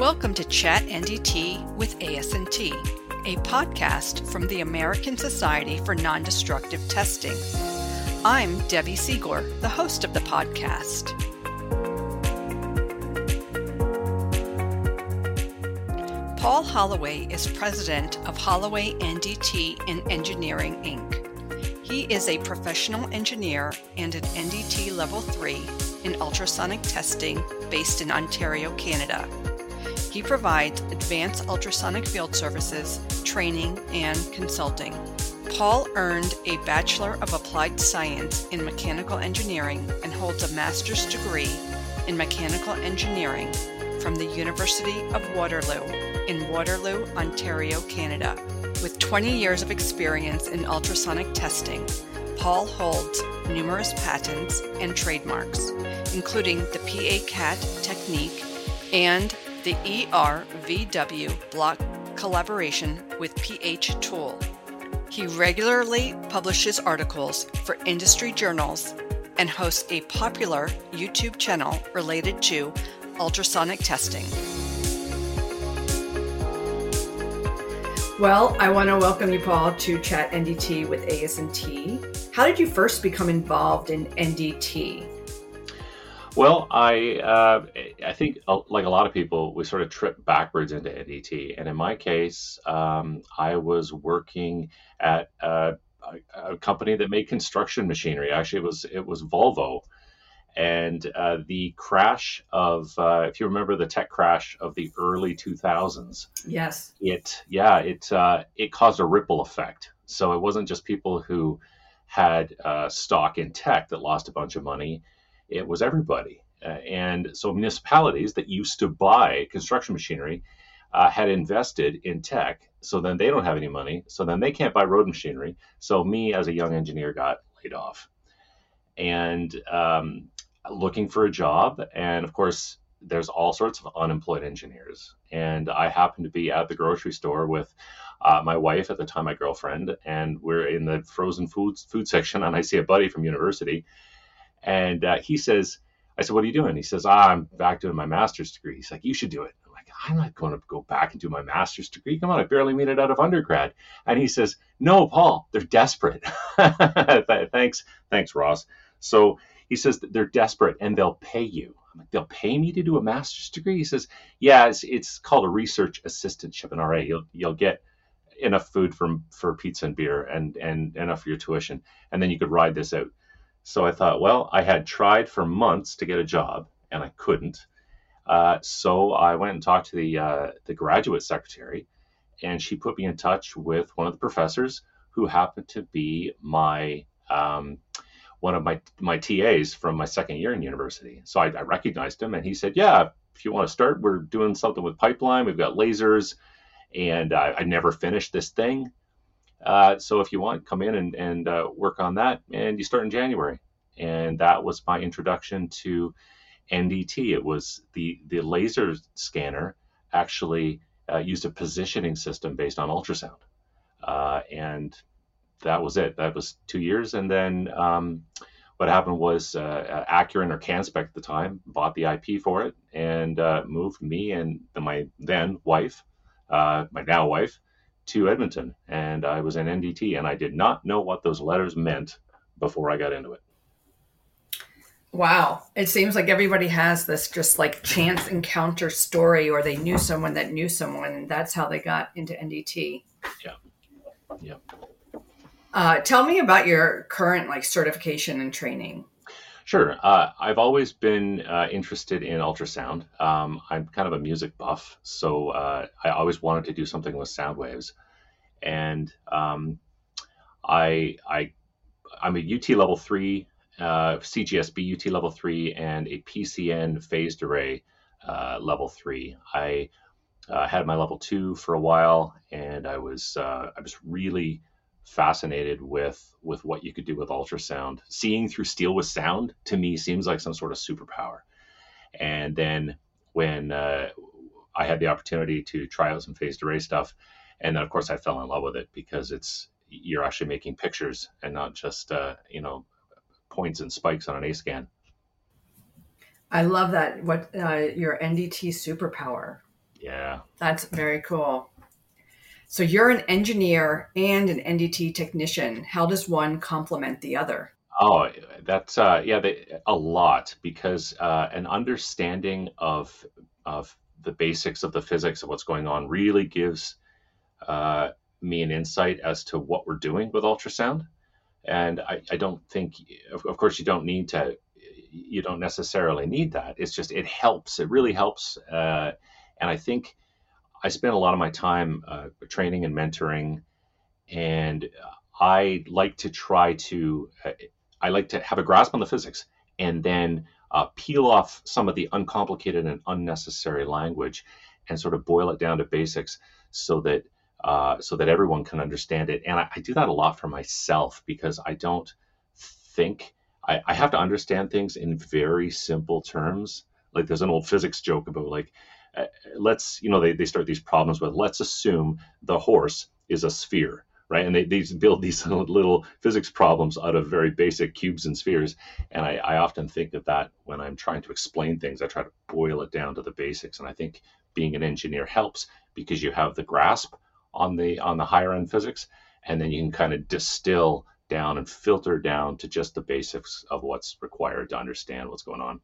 Welcome to Chat NDT with ASNT, a podcast from the American Society for Non-Destructive Testing. I'm Debbie Siegler, the host of the podcast. Paul Holloway is president of Holloway NDT in Engineering Inc. He is a professional engineer and an NDT Level 3 in ultrasonic testing based in Ontario, Canada. He provides advanced ultrasonic field services, training, and consulting. Paul earned a Bachelor of Applied Science in Mechanical Engineering and holds a master's degree in Mechanical Engineering from the University of Waterloo in Waterloo, Ontario, Canada. With 20 years of experience in ultrasonic testing, Paul holds numerous patents and trademarks, including the PA-CAT technique and the ERVW block collaboration with PH Tool. He regularly publishes articles for industry journals and hosts a popular YouTube channel related to ultrasonic testing. Well, I want to welcome you, Paul, to Chat NDT with ASNT. How did you first become involved in NDT? Well, I uh, I think uh, like a lot of people, we sort of trip backwards into NDT, and in my case, um, I was working at a, a, company that made construction machinery. Actually, it was it was Volvo, and uh, the crash of uh, if you remember the tech crash of the early 2000s, yes, it yeah it uh, it caused a ripple effect. So it wasn't just people who had uh, stock in tech that lost a bunch of money it was everybody. Uh, and so municipalities that used to buy construction machinery uh, had invested in tech. So then they don't have any money. So then they can't buy road machinery. So me as a young engineer got laid off and um, looking for a job. And of course, there's all sorts of unemployed engineers. And I happened to be at the grocery store with uh, my wife at the time, my girlfriend, and we're in the frozen foods food section. And I see a buddy from university and uh, he says, I said, what are you doing? He says, ah, I'm back doing my master's degree. He's like, you should do it. I'm like, I'm not going to go back and do my master's degree. Come on, I barely made it out of undergrad. And he says, no, Paul, they're desperate. thanks, thanks, Ross. So he says they're desperate and they'll pay you. I'm like, they'll pay me to do a master's degree. He says, yeah, it's, it's called a research assistantship. And all right, you'll you'll get enough food from for pizza and beer and and enough for your tuition, and then you could ride this out. So I thought, well, I had tried for months to get a job and I couldn't. Uh, so I went and talked to the uh, the graduate secretary, and she put me in touch with one of the professors who happened to be my um, one of my my TAs from my second year in university. So I, I recognized him, and he said, "Yeah, if you want to start, we're doing something with pipeline. We've got lasers, and I never finished this thing, uh, so if you want, come in and, and uh, work on that, and you start in January. And that was my introduction to NDT. It was the the laser scanner actually uh, used a positioning system based on ultrasound, uh, and that was it. That was two years, and then. Um, what happened was uh, Acuren or CanSpec at the time bought the IP for it and uh, moved me and my then wife, uh, my now wife, to Edmonton, and I was in NDT, and I did not know what those letters meant before I got into it. Wow. It seems like everybody has this just like chance encounter story, or they knew someone that knew someone, and that's how they got into NDT. Yeah. Yeah. Uh, tell me about your current like certification and training. Sure. Uh, I've always been uh, interested in ultrasound. Um, I'm kind of a music buff, so uh, I always wanted to do something with sound waves. And um, I, I, I'm a UT level three, uh, CGSB UT level three, and a PCN phased array uh, level three. I uh, had my level two for a while, and I was I was really fascinated with with what you could do with ultrasound. Seeing through steel with sound to me seems like some sort of superpower. And then when uh, I had the opportunity to try out some phased array stuff, and then of course I fell in love with it because it's you're actually making pictures and not just uh, you know points and spikes on an A scan. I love that. What uh, your NDT superpower? Yeah. That's very cool. So you're an engineer and an NDT technician. How does one complement the other? Oh, that's uh, yeah, they, a lot because uh, an understanding of of the basics of the physics of what's going on really gives uh, me an insight as to what we're doing with ultrasound. And I, I don't think, of, of course, you don't need to, you don't necessarily need that. It's just it helps. It really helps. Uh, and I think I spend a lot of my time uh, training and mentoring, and I like to try to uh, I like to have a grasp on the physics and then uh, peel off some of the uncomplicated and unnecessary language and sort of boil it down to basics so that uh, so that everyone can understand it. And I, I, do that a lot for myself because I don't think I, I have to understand things in very simple terms. Like there's an old physics joke about like uh, let's you know they, they start these problems with let's assume the horse is a sphere right? And they, they build these little physics problems out of very basic cubes and spheres. And I, I often think of that when i'm trying to explain things i try to boil it down to the basics. And i think being an engineer helps because you have the grasp on the on the higher end physics and then you can kind of distill down and filter down to just the basics of what's required to understand what's going on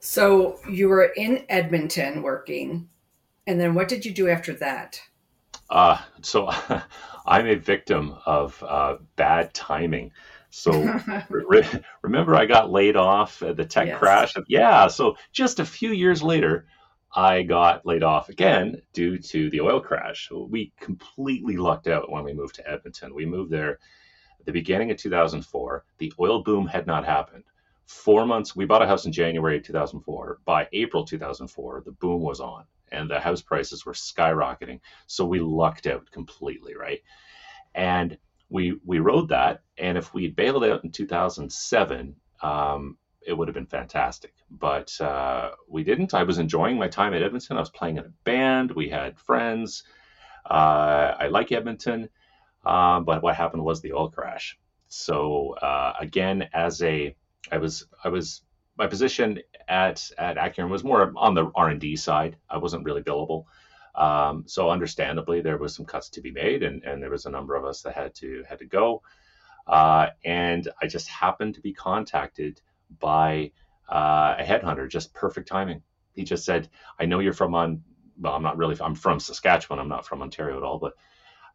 so you were in Edmonton working, and then what did you do after that? Uh, so I'm a victim of uh, bad timing. So re- remember, I got laid off at the tech yes. crash. Yeah. So just a few years later, I got laid off again due to the oil crash. We completely lucked out when we moved to Edmonton. We moved there at the beginning of 2004. The oil boom had not happened four months we bought a house in january 2004 by april 2004 the boom was on and the house prices were skyrocketing. So we lucked out completely right? And we we rode that. And if we bailed out in 2007 um, it would have been fantastic. But uh, we didn't. I was enjoying my time at edmonton. I was playing in a band. We had friends. Uh, i like edmonton. Uh, but what happened was the oil crash. So uh, again as a I was I was my position at at Acuren was more on the R and D side. I wasn't really billable, um, so understandably there was some cuts to be made, and and there was a number of us that had to had to go. Uh, and I just happened to be contacted by uh, a headhunter. Just perfect timing. He just said, "I know you're from on." Well, I'm not really. I'm from Saskatchewan. I'm not from Ontario at all, but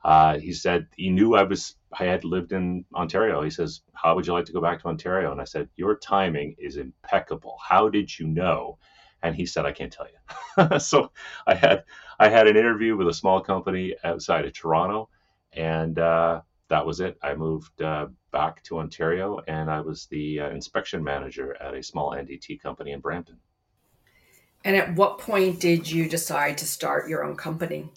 uh, he said he knew I was I had lived in Ontario. He says, "How would you like to go back to Ontario?" And I said, "Your timing is impeccable. How did you know?" And he said, "I can't tell you." so I had I had an interview with a small company outside of Toronto, and uh, that was it. I moved uh, back to Ontario, and I was the uh, inspection manager at a small NDT company in Brampton. And at what point did you decide to start your own company?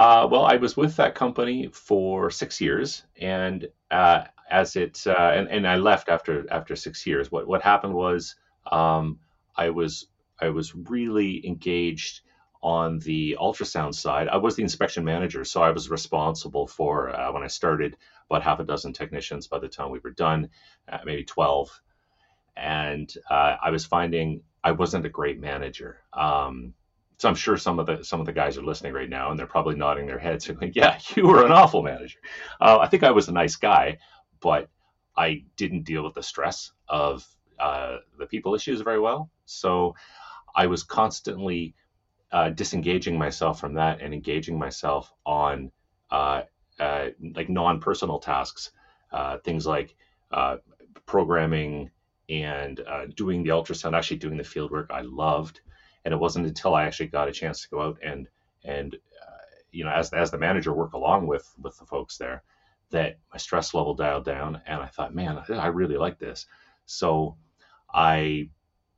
Uh, well, I was with that company for six years, and uh, as it uh, and, and I left after after six years. What what happened was um, I was I was really engaged on the ultrasound side. I was the inspection manager, so I was responsible for uh, when I started about half a dozen technicians. By the time we were done, uh, maybe twelve, and uh, I was finding I wasn't a great manager. Um, so I'm sure some of the some of the guys are listening right now, and they're probably nodding their heads and going, "Yeah, you were an awful manager." Uh, I think I was a nice guy, but I didn't deal with the stress of uh, the people issues very well. So I was constantly uh, disengaging myself from that and engaging myself on uh, uh, like non-personal tasks, uh, things like programming and doing the ultrasound, actually doing the field work I loved and it wasn't until I actually got a chance to go out and and uh, you know as as the manager work along with with the folks there that my stress level dialed down and I thought man I really like this. So I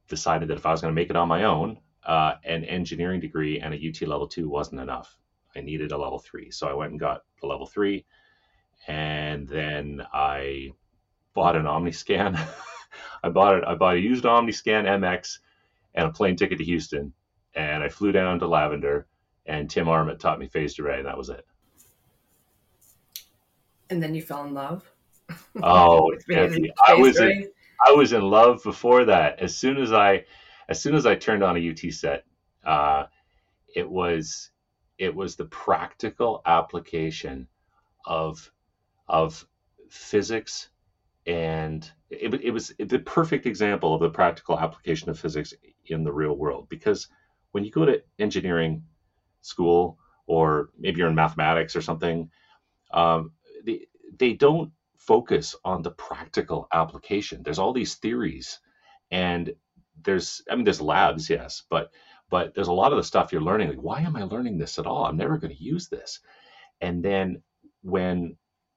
decided that if I was going to make it on my own uh, an engineering degree and a UT level two wasn't enough. I needed a level three. So I went and got a level three and then I bought an OmniScan. I bought it I bought a used OmniScan MX and a plane ticket to Houston. And I flew down to Lavender, and Tim Armitt taught me phased array, and that was it. And then you fell in love. Oh, I was in, I was in love before that. As soon as I, as soon as I turned on a UT set, Uh, it was it was the practical application of of physics and it, it was the perfect example of the practical application of physics in the real world. Because when you go to engineering school or maybe you're in mathematics or something um, they, they don't focus on the practical application. There's all these theories and there's i mean there's labs yes but but there's a lot of the stuff you're learning like why am i learning this at all? I'm never going to use this. And then when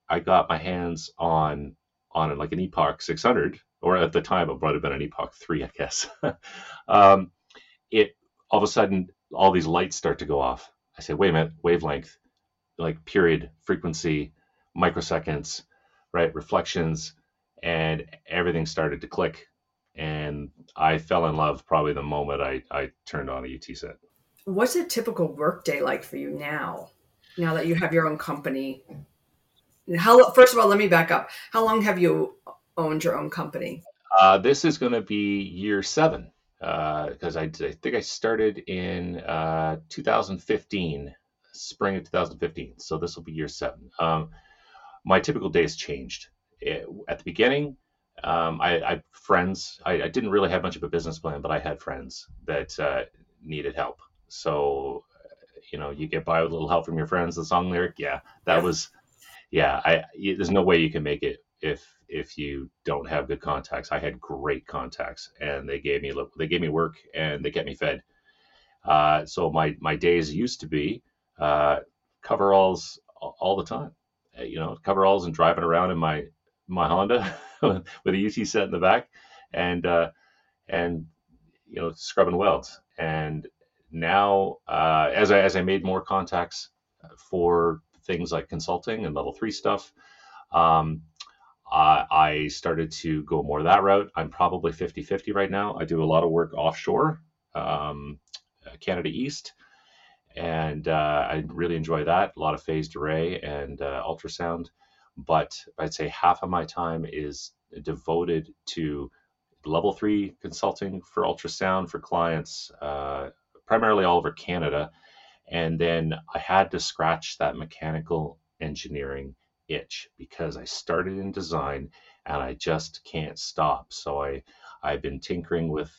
i got my hands on on like an epoch 600 or at the time it might have been an epoch 3 i guess um, it all of a sudden all these lights start to go off i say wait a minute wavelength like period frequency microseconds right reflections and everything started to click and I fell in love probably the moment I, I turned on a UT set. What's a typical workday like for you now? Now that you have your own company, how first of all, let me back up. How long have you owned your own company? Uh, this is going to be year seven because uh, I, I, think I started in uh, 2015, spring of 2015. So this will be year seven. Um, my typical days changed. It, at the beginning, um, I, I friends. I, I, didn't really have much of a business plan, but I had friends that uh, needed help. So, you know, you get by with a little help from your friends. The song lyric, yeah, that was, yeah. I there's no way you can make it if if you don't have good contacts. I had great contacts, and they gave me they gave me work and they kept me fed. Uh, so my my days used to be uh, coveralls all the time. Uh, you know, coveralls and driving around in my my Honda with a UT set in the back, and uh, and you know scrubbing welds. And now, uh, as I as I made more contacts for things like consulting and level three stuff, um, uh, I started to go more that route. I'm probably 50 50 right now. I do a lot of work offshore, um, Canada East, and uh, I really enjoy that. A lot of phased array and uh, ultrasound but I'd say half of my time is devoted to level three consulting for ultrasound for clients, uh, primarily all over Canada. And then I had to scratch that mechanical engineering itch because I started in design and I just can't stop. So I I've been tinkering with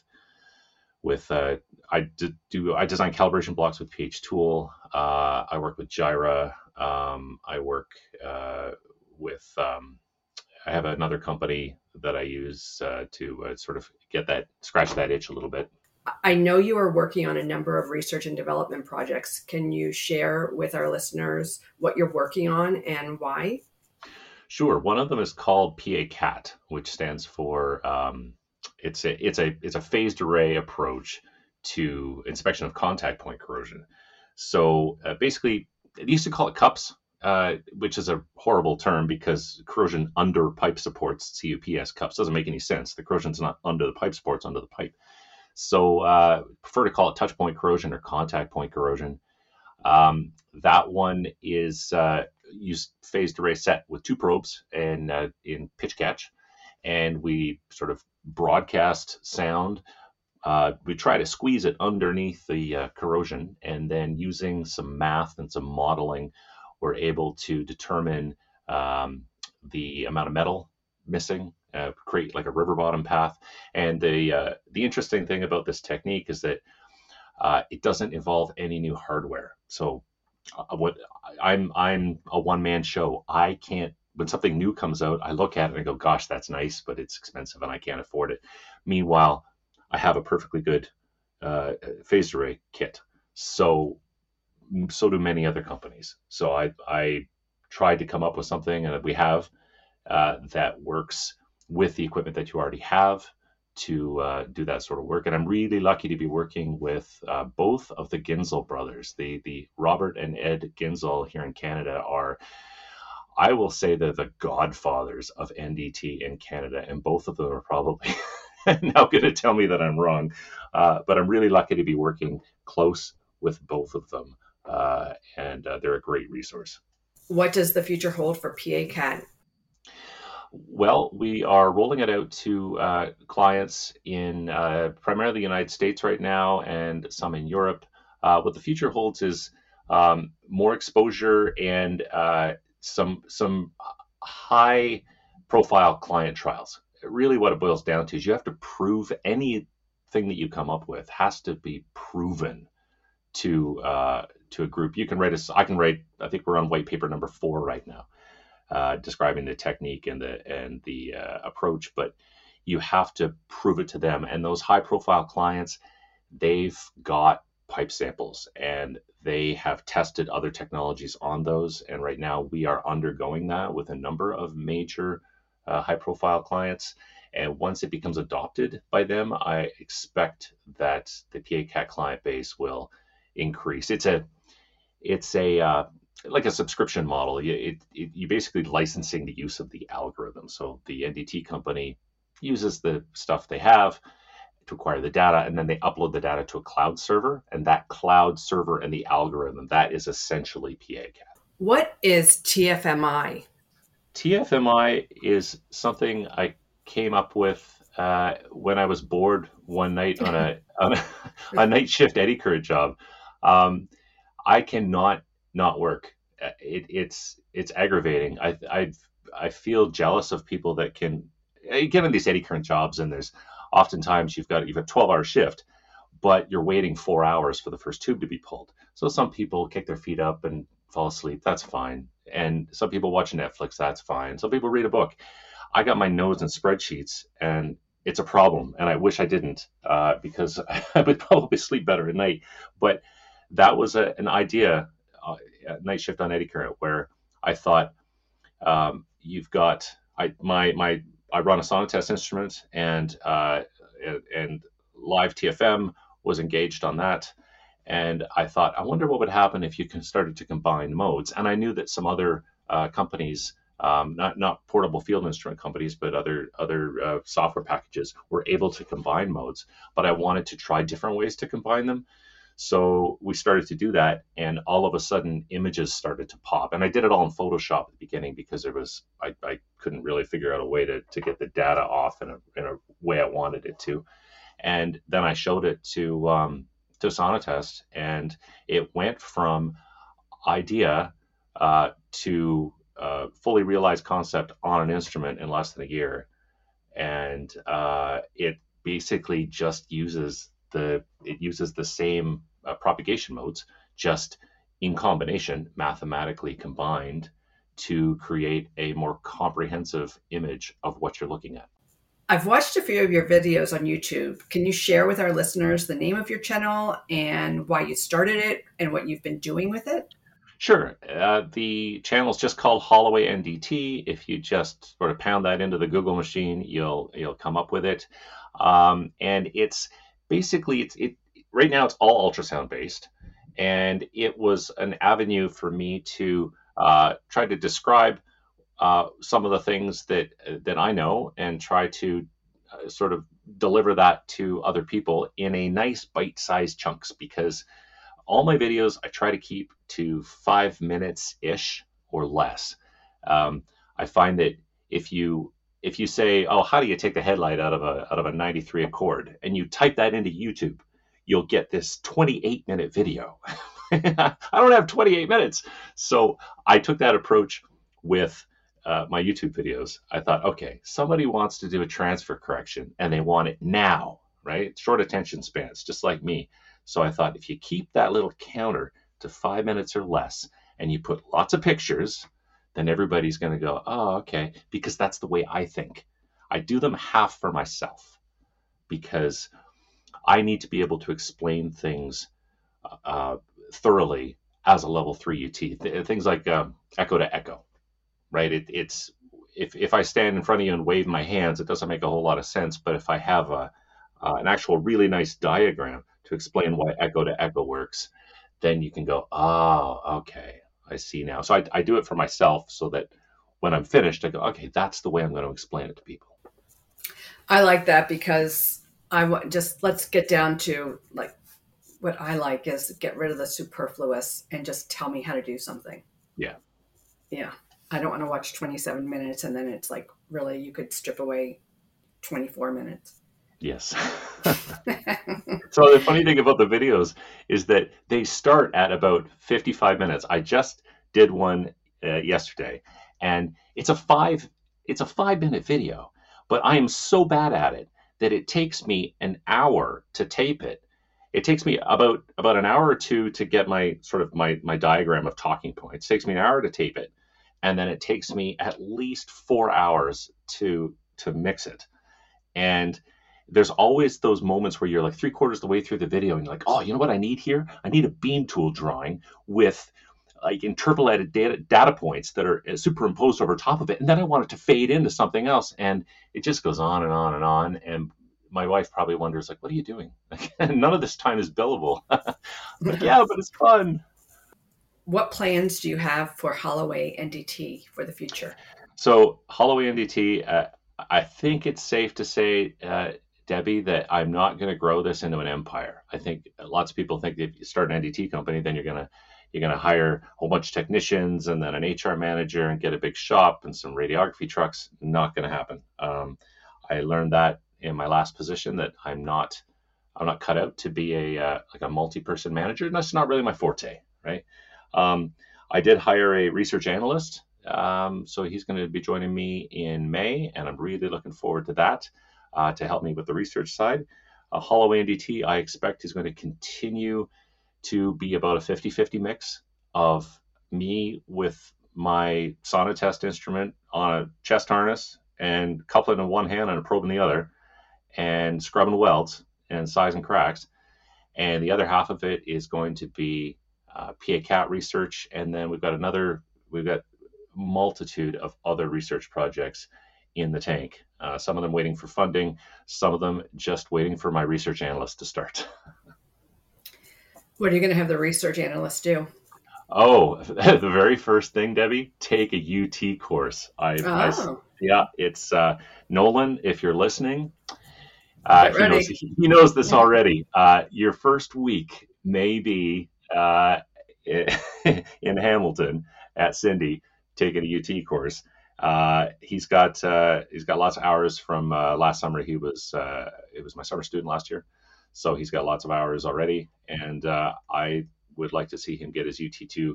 with uh, I do I design calibration blocks with PH Tool. Uh, I work with Gyra. Um, I work uh, with um, I have another company that I use uh, to uh, sort of get that scratch that itch a little bit. I know you are working on a number of research and development projects. Can you share with our listeners what you're working on and why? Sure. One of them is called PA-CAT, which stands for um, it's a it's a it's a phased array approach to inspection of contact point corrosion. So uh, basically, they used to call it cups uh, which is a horrible term because corrosion under pipe supports CUPS cups doesn't make any sense. The corrosion's not under the pipe supports under the pipe. So uh, prefer to call it touch point corrosion or contact point corrosion. Um, that one is uh, used phased array set with two probes and uh, in pitch catch, and we sort of broadcast sound. Uh, we try to squeeze it underneath the uh, corrosion, and then using some math and some modeling, we're able to determine um, the amount of metal missing, uh, create like a river bottom path. And the uh, the interesting thing about this technique is that uh, it doesn't involve any new hardware. So uh, what I'm I'm a one man show. I can't when something new comes out, I look at it and I go, "Gosh, that's nice, but it's expensive and I can't afford it." Meanwhile, I have a perfectly good uh, phased array kit. So so do many other companies. So I I tried to come up with something, and we have uh, that works with the equipment that you already have to uh, do that sort of work. And I'm really lucky to be working with uh, both of the Ginzel brothers. The the Robert and Ed Ginzel here in Canada are. I will say they're the godfathers of NDT in Canada, and both of them are probably now going to tell me that I'm wrong. Uh, but I'm really lucky to be working close with both of them uh, and uh, they're a great resource. What does the future hold for PA-CAT? Well, we are rolling it out to uh, clients in uh, primarily the United States right now and some in Europe. Uh, what the future holds is um, more exposure and uh, some some high profile client trials. Really, what it boils down to is you have to prove anything that you come up with has to be proven to uh, to a group. You can write a, I can write. I think we're on white paper number four right now, uh, describing the technique and the and the uh, approach. But you have to prove it to them. And those high profile clients, they've got pipe samples and they have tested other technologies on those. And right now we are undergoing that with a number of major uh, high profile clients. And once it becomes adopted by them, I expect that the PACAT client base will increase. It's a it's a uh, like a subscription model. You, it, it, you basically licensing the use of the algorithm. So the NDT company uses the stuff they have to acquire the data, and then they upload the data to a cloud server, and that cloud server and the algorithm that is essentially PACAT. What is TFMI? TFMI is something I came up with uh, when I was bored one night on a on a, a night shift eddy current job. Um, I cannot not work. Uh, it, it's it's aggravating. I I I feel jealous of people that can uh, in these eddy current jobs, and there's oftentimes you've got you've a 12 hour shift, but you're waiting four hours for the first tube to be pulled. So some people kick their feet up and fall asleep. That's fine. And some people watch Netflix. That's fine. Some people read a book. I got my nose in spreadsheets, and it's a problem. And I wish I didn't uh, because I would probably sleep better at night. But that was a, an idea, uh, night shift on eddy current, where I thought um, you've got I my my I run a Sonotest instrument and uh, and live TFM was engaged on that. And I thought, I wonder what would happen if you can started to combine modes. And I knew that some other uh, companies, um, not not portable field instrument companies, but other other uh, software packages, were able to combine modes. But I wanted to try different ways to combine them. So we started to do that, and all of a sudden, images started to pop. And I did it all in Photoshop at the beginning because there was I, I couldn't really figure out a way to, to get the data off in a, in a way I wanted it to. And then I showed it to um, to Sonotest, and it went from idea uh, to uh, fully realized concept on an instrument in less than a year. And uh, it basically just uses the it uses the same uh, propagation modes, just in combination, mathematically combined, to create a more comprehensive image of what you're looking at. I've watched a few of your videos on YouTube. Can you share with our listeners the name of your channel and why you started it and what you've been doing with it? Sure. Uh, the channel is just called Holloway NDT. If you just sort of pound that into the Google machine, you'll you'll come up with it. Um, and it's basically it's it right now it's all ultrasound based, and it was an avenue for me to uh, try to describe uh, some of the things that that I know and try to uh, sort of deliver that to other people in a nice bite-sized chunks because all my videos I try to keep to five minutes ish or less. Um, I find that if you if you say, "Oh, how do you take the headlight out of a out of a 93 Accord?" and you type that into YouTube, you'll get this 28 minute video. I don't have 28 minutes, so I took that approach with uh, my YouTube videos. I thought, okay, somebody wants to do a transfer correction and they want it now, right? Short attention spans, just like me. So I thought, if you keep that little counter to five minutes or less, and you put lots of pictures then everybody's going to go, oh, okay, because that's the way I think. I do them half for myself because I need to be able to explain things uh, thoroughly as a level three UT. Th- things like uh, echo to echo, right? It, it's if, if I stand in front of you and wave my hands, it doesn't make a whole lot of sense. But if I have a, uh, an actual really nice diagram to explain why echo to echo works, then you can go, oh, okay, I see now. So I, I do it for myself so that when I'm finished, I go, okay, that's the way I'm going to explain it to people. I like that because I want just let's get down to like what I like is get rid of the superfluous and just tell me how to do something. Yeah. Yeah. I don't want to watch 27 minutes and then it's like really you could strip away 24 minutes. Yes. so the funny thing about the videos is that they start at about 55 minutes. I just did one uh, yesterday and it's a 5 it's a 5 minute video, but I am so bad at it that it takes me an hour to tape it. It takes me about about an hour or two to get my sort of my my diagram of talking points. It takes me an hour to tape it, and then it takes me at least four hours to to mix it. And there's always those moments where you're like three quarters of the way through the video and you're like, oh, you know what I need here? I need a beam tool drawing with like interpolated data, data points that are uh, superimposed over top of it. And then I want it to fade into something else. And it just goes on and on and on. And my wife probably wonders, like, what are you doing? None of this time is billable. like, yeah, but it's fun. What plans do you have for Holloway NDT for the future? So, Holloway NDT, uh, I think it's safe to say, uh, Debbie, that I'm not going to grow this into an empire. I think lots of people think if you start an NDT company, then you're going to you're going to hire a whole bunch of technicians and then an HR manager and get a big shop and some radiography trucks. Not going to happen. Um, I learned that in my last position that I'm not I'm not cut out to be a uh, like a multi-person manager. That's not really my forte, right? Um, I did hire a research analyst, um, so he's going to be joining me in May, and I'm really looking forward to that uh, to help me with the research side. Uh, Holloway NDT, I expect, is going to continue to be about a 50 50 mix of me with my Sonotest instrument on a chest harness and coupling in one hand and a probe in the other and scrubbing welds and sizing cracks. And the other half of it is going to be uh, PA CAT research. And then we've got another, we've got multitude of other research projects in the tank. Uh, some of them waiting for funding, some of them just waiting for my research analyst to start. What are you going to have the research analyst do? Oh, the very first thing, Debbie, take a UT course. I, oh. I yeah, it's uh, Nolan. If you're listening, uh, he, knows, he, knows, this already. Uh, your first week may be uh, in Hamilton at CINDE taking a UT course. Uh, he's got uh, he's got lots of hours from last summer. He was it was my summer student last year. So he's got lots of hours already, and uh, I would like to see him get his UT2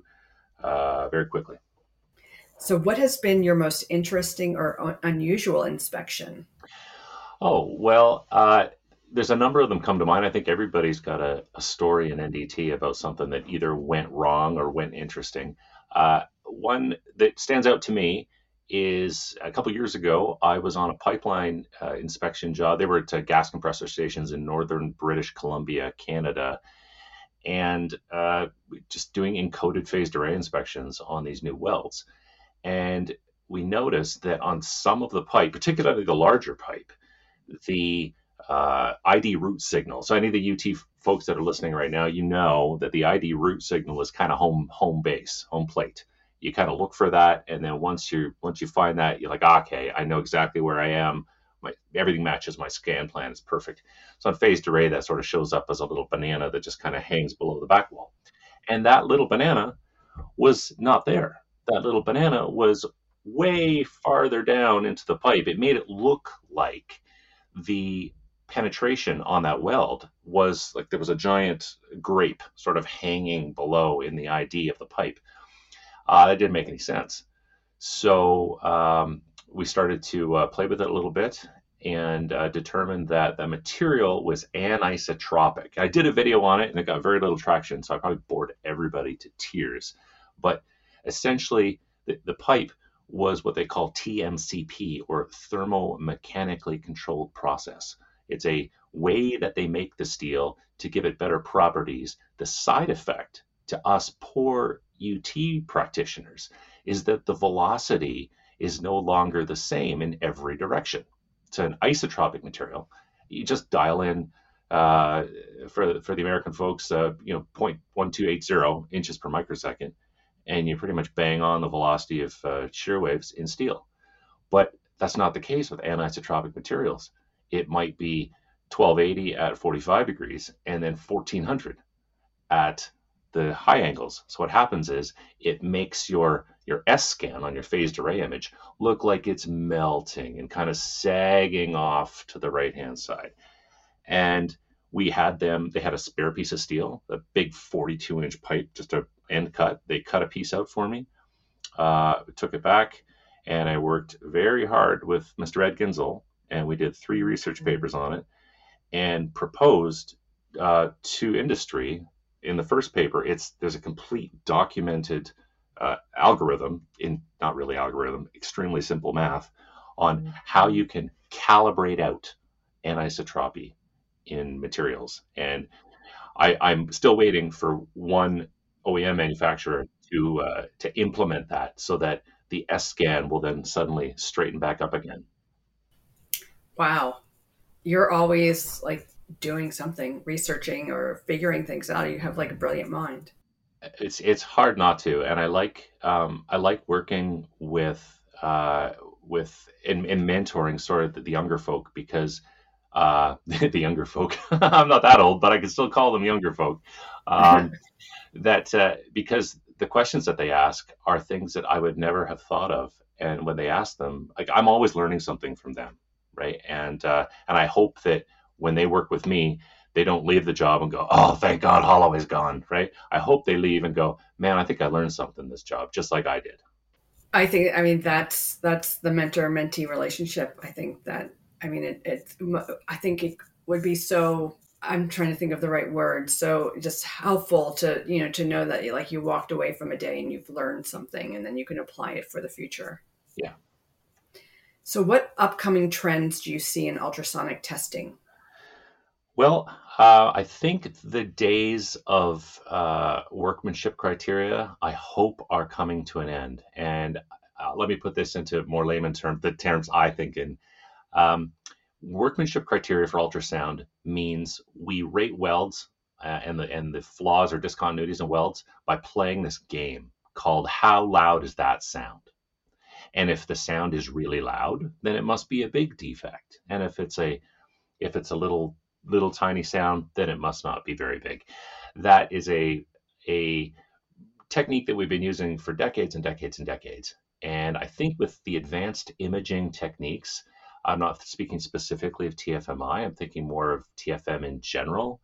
uh, very quickly. So, what has been your most interesting or unusual inspection? Oh, well, uh, there's a number of them come to mind. I think everybody's got a, a, story in NDT about something that either went wrong or went interesting. Uh, one that stands out to me is a couple years ago, I was on a pipeline uh, inspection job. They were at uh, gas compressor stations in northern British Columbia, Canada, and uh, just doing encoded phased array inspections on these new welds. And we noticed that on some of the pipe, particularly the larger pipe, the uh, ID root signal. So any of the UT folks that are listening right now, you know that the ID root signal is kind of home home base, home plate you kind of look for that and then once you once you find that you're like okay i know exactly where i am. My, everything matches my scan plan. It's perfect. So on phased array that sort of shows up as a little banana that just kind of hangs below the back wall. And that little banana was not there. That little banana was way farther down into the pipe. It made it look like the penetration on that weld was like there was a giant grape sort of hanging below in the id of the pipe uh, that didn't make any sense. So um, we started to uh, play with it a little bit and uh, determined that the material was anisotropic. I did a video on it and it got very little traction, so I probably bored everybody to tears. But essentially, the, the pipe was what they call TMCP or thermomechanically controlled process. It's a way that they make the steel to give it better properties. The side effect to us poor UT practitioners is that the velocity is no longer the same in every direction. It's anisotropic material. You just dial in uh, for for the American folks, uh, you know, 0.1280 inches per microsecond, and you pretty much bang on the velocity of uh, shear waves in steel. But that's not the case with anisotropic materials. It might be 1280 at 45 degrees and then 1400 at the high angles. So what happens is it makes your your S scan on your phased array image look like it's melting and kind of sagging off to the right hand side. And we had them, they had a spare piece of steel, a big 42 inch pipe, just a end cut. They cut a piece out for me, uh, took it back, and I worked very hard with Mr. Ed Ginzel, and we did three research mm-hmm. papers on it and proposed uh, to industry in the first paper. It's there's a complete documented uh, algorithm in not really algorithm, extremely simple math on mm-hmm. how you can calibrate out anisotropy in materials. And I, I'm still waiting for one OEM manufacturer to uh, to implement that so that the S scan will then suddenly straighten back up again. Wow, you're always like doing something, researching or figuring things out. You have like a brilliant mind. It's it's hard not to, and I like um, I like working with uh, with in, in mentoring sort of the, the younger folk because uh, the younger folk. I'm not that old, but I can still call them younger folk. Um, that uh, because the questions that they ask are things that I would never have thought of, and when they ask them, like I'm always learning something from them, right? And uh, and I hope that when they work with me, they don't leave the job and go, "Oh, thank God, Holloway's gone," right? I hope they leave and go, "Man, I think I learned something this job, just like I did." I think, I mean, that's that's the mentor mentee relationship. I think that I mean, it, it, I think it would be so, I'm trying to think of the right word. So just helpful to, you know, to know that you, like you walked away from a day and you've learned something and then you can apply it for the future. Yeah. So what upcoming trends do you see in ultrasonic testing? Well, uh, I think the days of uh, workmanship criteria, I hope, are coming to an end. And uh, let me put this into more layman terms, the terms I think in. Um, workmanship criteria for ultrasound means we rate welds uh, and the and the flaws or discontinuities in welds by playing this game called how loud is that sound? And if the sound is really loud then it must be a big defect. And if it's a if it's a little little tiny sound then it must not be very big that is a a technique that we've been using for decades and decades and decades and i think with the advanced imaging techniques I'm not speaking specifically of TFMI. I'm thinking more of TFM in general.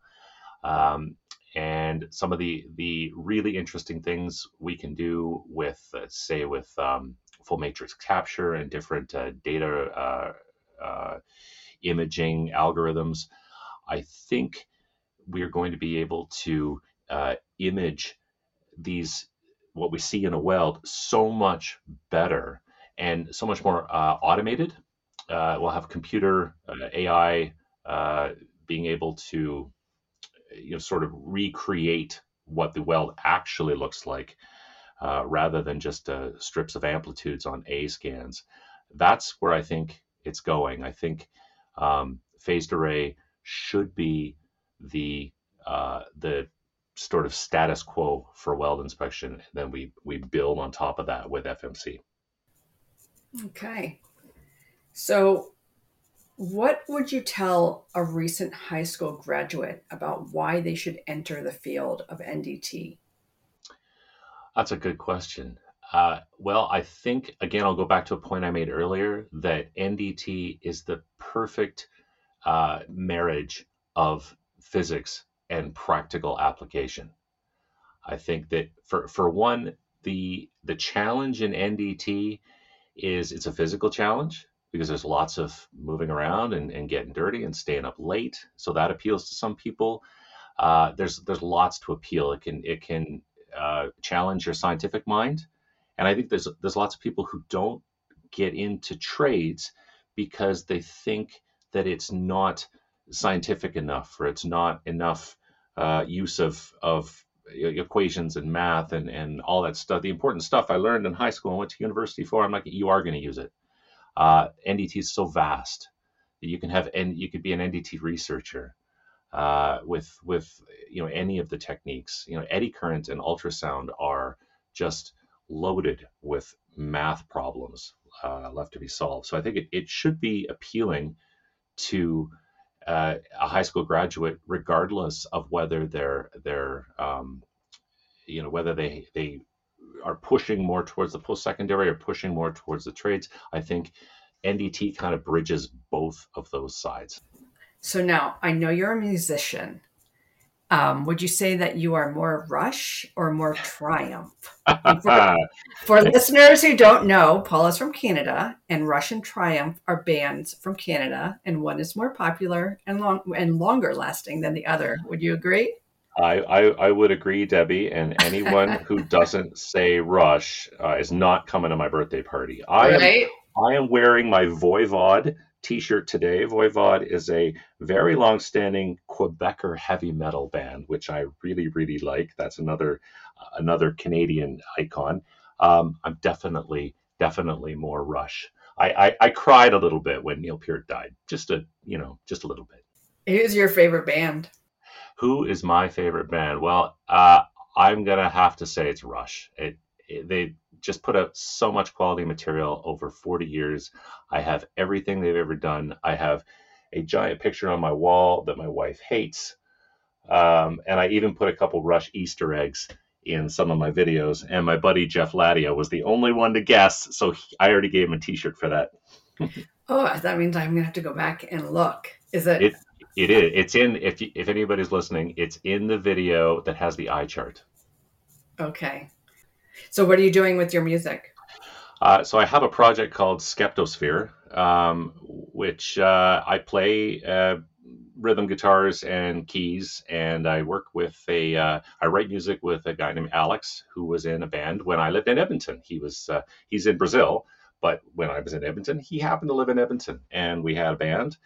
Um, and some of the the really interesting things we can do with, uh, say, with um, full matrix capture and different uh, data uh, uh imaging algorithms, I think we are going to be able to uh, image these what we see in a weld so much better and so much more uh, automated uh, we'll have computer uh, AI uh, being able to you know sort of recreate what the weld actually looks like uh, rather than just strips of amplitudes on A scans. That's where I think it's going. I think um, phased array should be the uh, the sort of status quo for weld inspection. And then we we build on top of that with FMC. Okay. So, what would you tell a recent high school graduate about why they should enter the field of NDT? That's a good question. Uh, well, I think, again, I'll go back to a point I made earlier that NDT is the perfect uh, marriage of physics and practical application. I think that for, for one, the the challenge in NDT is it's a physical challenge because there's lots of moving around and, and getting dirty and staying up late. So that appeals to some people. Uh, there's there's lots to appeal. It can it can uh, challenge your scientific mind, and I think there's there's lots of people who don't get into trades because they think that it's not scientific enough or it's not enough uh, use of of equations and math and and all that stuff. The important stuff I learned in high school and went to university for. I'm like, you are going to use it. Uh, NDT is so vast that you can have and you could be an NDT researcher uh, with with you know any of the techniques. You know, eddy current and ultrasound are just loaded with math problems uh, left to be solved. So I think it, it should be appealing to uh, a high school graduate, regardless of whether they're they're um, you know whether they they are pushing more towards the post secondary or pushing more towards the trades. I think NDT kind of bridges both of those sides. So now I know you're a musician. Um, would you say that you are more Rush or more Triumph? for, for listeners who don't know, Paul is from Canada, and Rush and Triumph are bands from Canada, and one is more popular and long and longer lasting than the other. Would you agree? I, I, I would agree, Debbie. And anyone who doesn't say Rush uh, is not coming to my birthday party. I right? am I am wearing my Voivod t-shirt today. Voivod is a very long-standing Quebecer heavy metal band, which I really, really like. That's another uh, another Canadian icon. Um, I'm definitely, definitely more Rush. I, I, I cried a little bit when Neil Peart died. Just a you know, just a little bit. Who's your favorite band? Who is my favorite band? Well, uh, I'm gonna have to say it's Rush. It, it they just put out so much quality material over 40 years. I have everything they've ever done. I have a giant picture on my wall that my wife hates. Um, and I even put a couple Rush Easter eggs in some of my videos. And my buddy Jeff Ladia was the only one to guess. So he, I already gave him a t shirt for that. oh, that means I'm going to have to go back and look. Is it? It, it is. It's in, if, if anybody's listening, it's in the video that has the eye chart. Okay. So, what are you doing with your music? Uh, so, I have a project called Skeptosphere, um, which uh, I play uh, rhythm guitars and keys, and I work with a. Uh, I write music with a guy named Alex, who was in a band when I lived in Edmonton. He was uh, he's in Brazil, but when I was in Edmonton, he happened to live in Edmonton, and we had a band.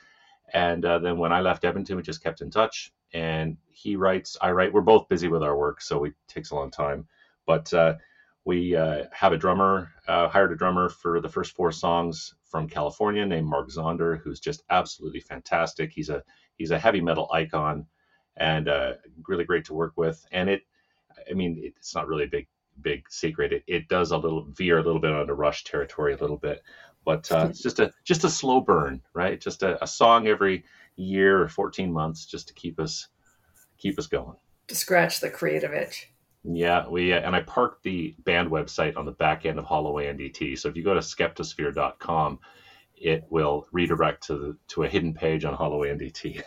And uh, then when I left Edmonton, we just kept in touch. And he writes, I write. We're both busy with our work, so it takes a long time. But we uh, have a drummer, uh, hired a drummer for the first four songs from California named Mark Zonder, who's just absolutely fantastic. He's a he's a heavy metal icon and uh, really great to work with. And it, I mean, it's not really a big big secret. It, it does a little veer a little bit onto Rush territory a little bit, but uh, it's just a just a slow burn, right? Just a, a song every year or 14 months, just to keep us keep us going. To scratch the creative itch. Yeah, we uh, and I parked the band website on the back end of Holloway NDT. So if you go to skeptosphere.com, it will redirect to the, to a hidden page on Holloway NDT.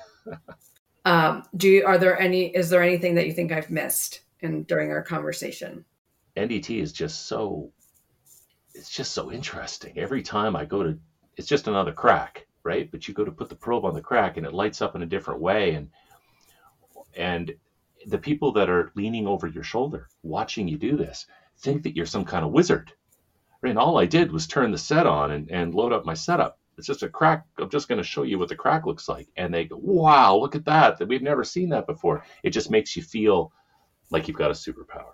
um, do you, are there any? Is there anything that you think I've missed in during our conversation? NDT is just so it's just so interesting. Every time I go to, it's just another crack, right? But you go to put the probe on the crack, and it lights up in a different way, and and the people that are leaning over your shoulder watching you do this think that you're some kind of wizard. And all I did was turn the set on and, and load up my setup. It's just a crack. I'm just going to show you what the crack looks like. And they go, wow, look at that. That we've never seen that before. It just makes you feel like you've got a superpower.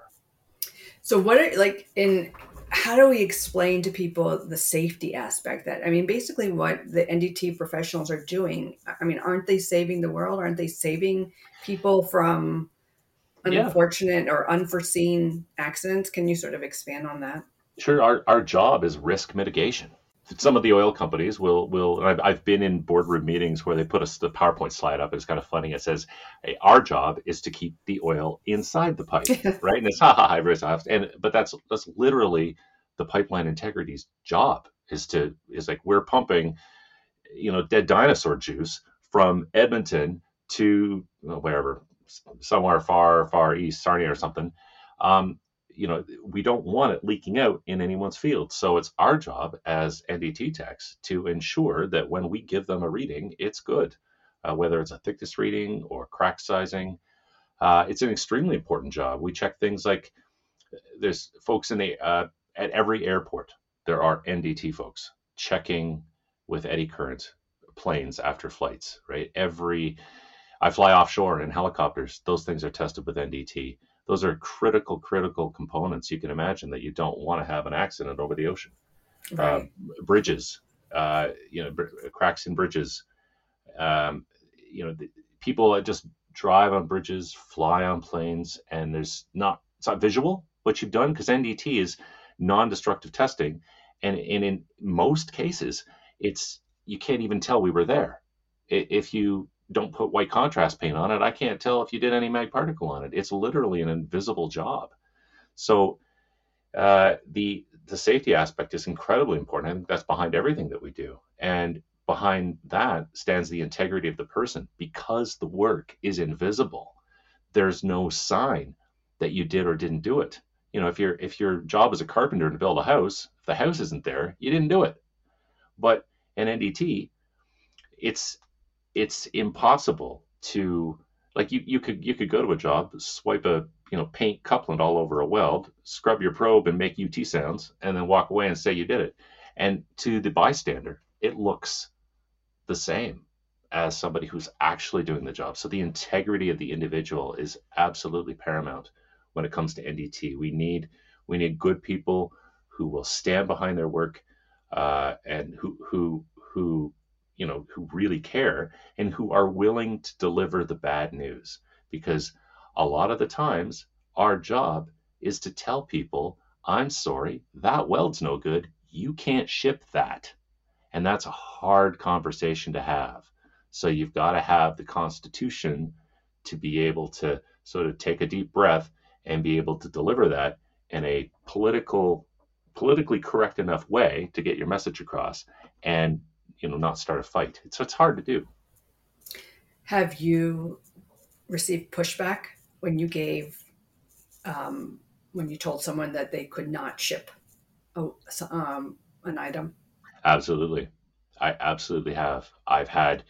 So what are like in how do we explain to people the safety aspect that I mean basically what the NDT professionals are doing I mean aren't they saving the world aren't they saving people from unfortunate yeah. or unforeseen accidents. Can you sort of expand on that? Sure. Our, our job is risk mitigation. Some of the oil companies will will. I've, I've been in boardroom meetings where they put us the PowerPoint slide up. It's kind of funny. It says, hey, "Our job is to keep the oil inside the pipe," right? And it's ha ha ha. And but that's that's literally the pipeline integrity's job is to is like we're pumping, you know, dead dinosaur juice from Edmonton to wherever somewhere far, far east, Sarnia or something, um, you know, we don't want it leaking out in anyone's field. So it's our job as NDT techs to ensure that when we give them a reading, it's good, uh, whether it's a thickness reading or crack sizing. Uh, it's an extremely important job. We check things like there's folks in the uh, at every airport. There are NDT folks checking with eddy current planes after flights. Right, every I fly offshore in helicopters. Those things are tested with NDT. Those are critical, critical components you can imagine that you don't want to have an accident over the ocean. Right. Uh, bridges, uh, you know, br- cracks in bridges. Um, you know, the, people just drive on bridges, fly on planes, and there's not it's not visual what you've done because NDT is non-destructive testing, and, and in most cases, it's you can't even tell we were there. If you don't put white contrast paint on it, I can't tell if you did any mag particle on it. It's literally an invisible job. So uh, the the safety aspect is incredibly important. Think that's behind everything that we do, and behind that stands the integrity of the person because the work is invisible. There's no sign that you did or didn't do it. You know, if your if your job as a carpenter to build a house, if the house isn't there, you didn't do it. But in NDT, it's it's impossible to like you you could you could go to a job, swipe a you know paint couplant all over a weld, scrub your probe and make UT sounds, and then walk away and say you did it. And to the bystander, it looks the same as somebody who's actually doing the job. So the integrity of the individual is absolutely paramount when it comes to NDT. We need we need good people who will stand behind their work uh, and who who who you know who really care and who are willing to deliver the bad news. Because a lot of the times our job is to tell people i'm sorry that weld's no good. You can't ship that. And that's a hard conversation to have. So you've got to have the constitution to be able to sort of take a deep breath and be able to deliver that in a political politically correct enough way to get your message across and you know not start a fight so it's hard to do have you received pushback when you gave um, when you told someone that they could not ship a, um, an item absolutely i absolutely have i've had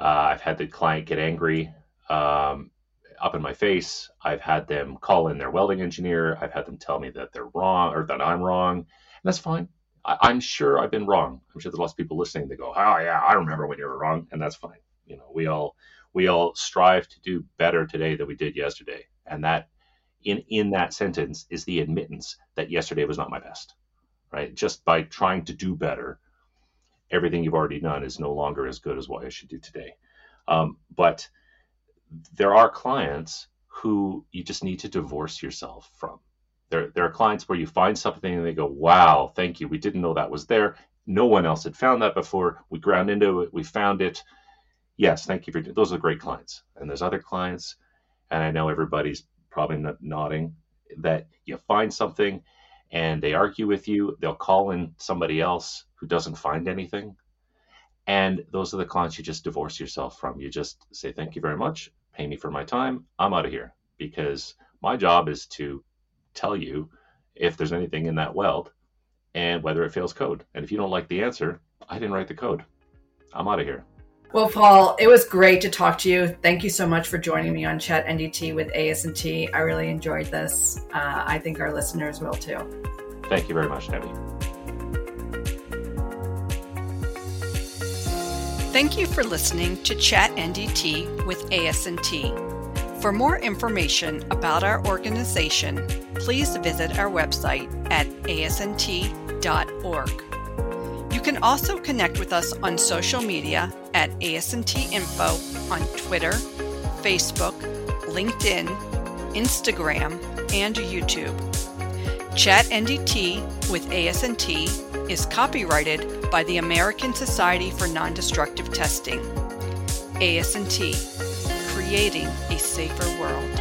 uh, i've had the client get angry um, up in my face. I've had them call in their welding engineer. I've had them tell me that they're wrong or that I'm wrong. And that's fine. I, am sure I've been wrong. I'm sure there's lots of people listening that go, "Oh yeah, I remember when you were wrong," and that's fine. You know, we all we all strive to do better today than we did yesterday, and that in in that sentence is the admittance that yesterday was not my best. Right? Just by trying to do better, everything you've already done is no longer as good as what I should do today. Um, but there are clients who you just need to divorce yourself from. There, there are clients where you find something and they go, wow, thank you. We didn't know that was there. No one else had found that before. We ground into it. We found it. Yes, thank you for those are great clients. And there's other clients, and I know everybody's probably nodding that you find something and they argue with you. They'll call in somebody else who doesn't find anything. And those are the clients you just divorce yourself from. You just say, thank you very much pay me for my time, I'm out of here because my job is to tell you if there's anything in that weld and whether it fails code. And if you don't like the answer, I didn't write the code. I'm out of here. Well, Paul, it was great to talk to you. Thank you so much for joining me on Chat NDT with ASNT. I really enjoyed this. Uh, I think our listeners will too. Thank you very much, Debbie. Thank you for listening to Chat NDT with ASNT. For more information about our organization, please visit our website at asnt.org. You can also connect with us on social media at ASNT Info on Twitter, Facebook, LinkedIn, Instagram, and YouTube. Chat NDT with ASNT is copyrighted by the American Society for Non-Destructive Testing. ASNT, creating a safer world.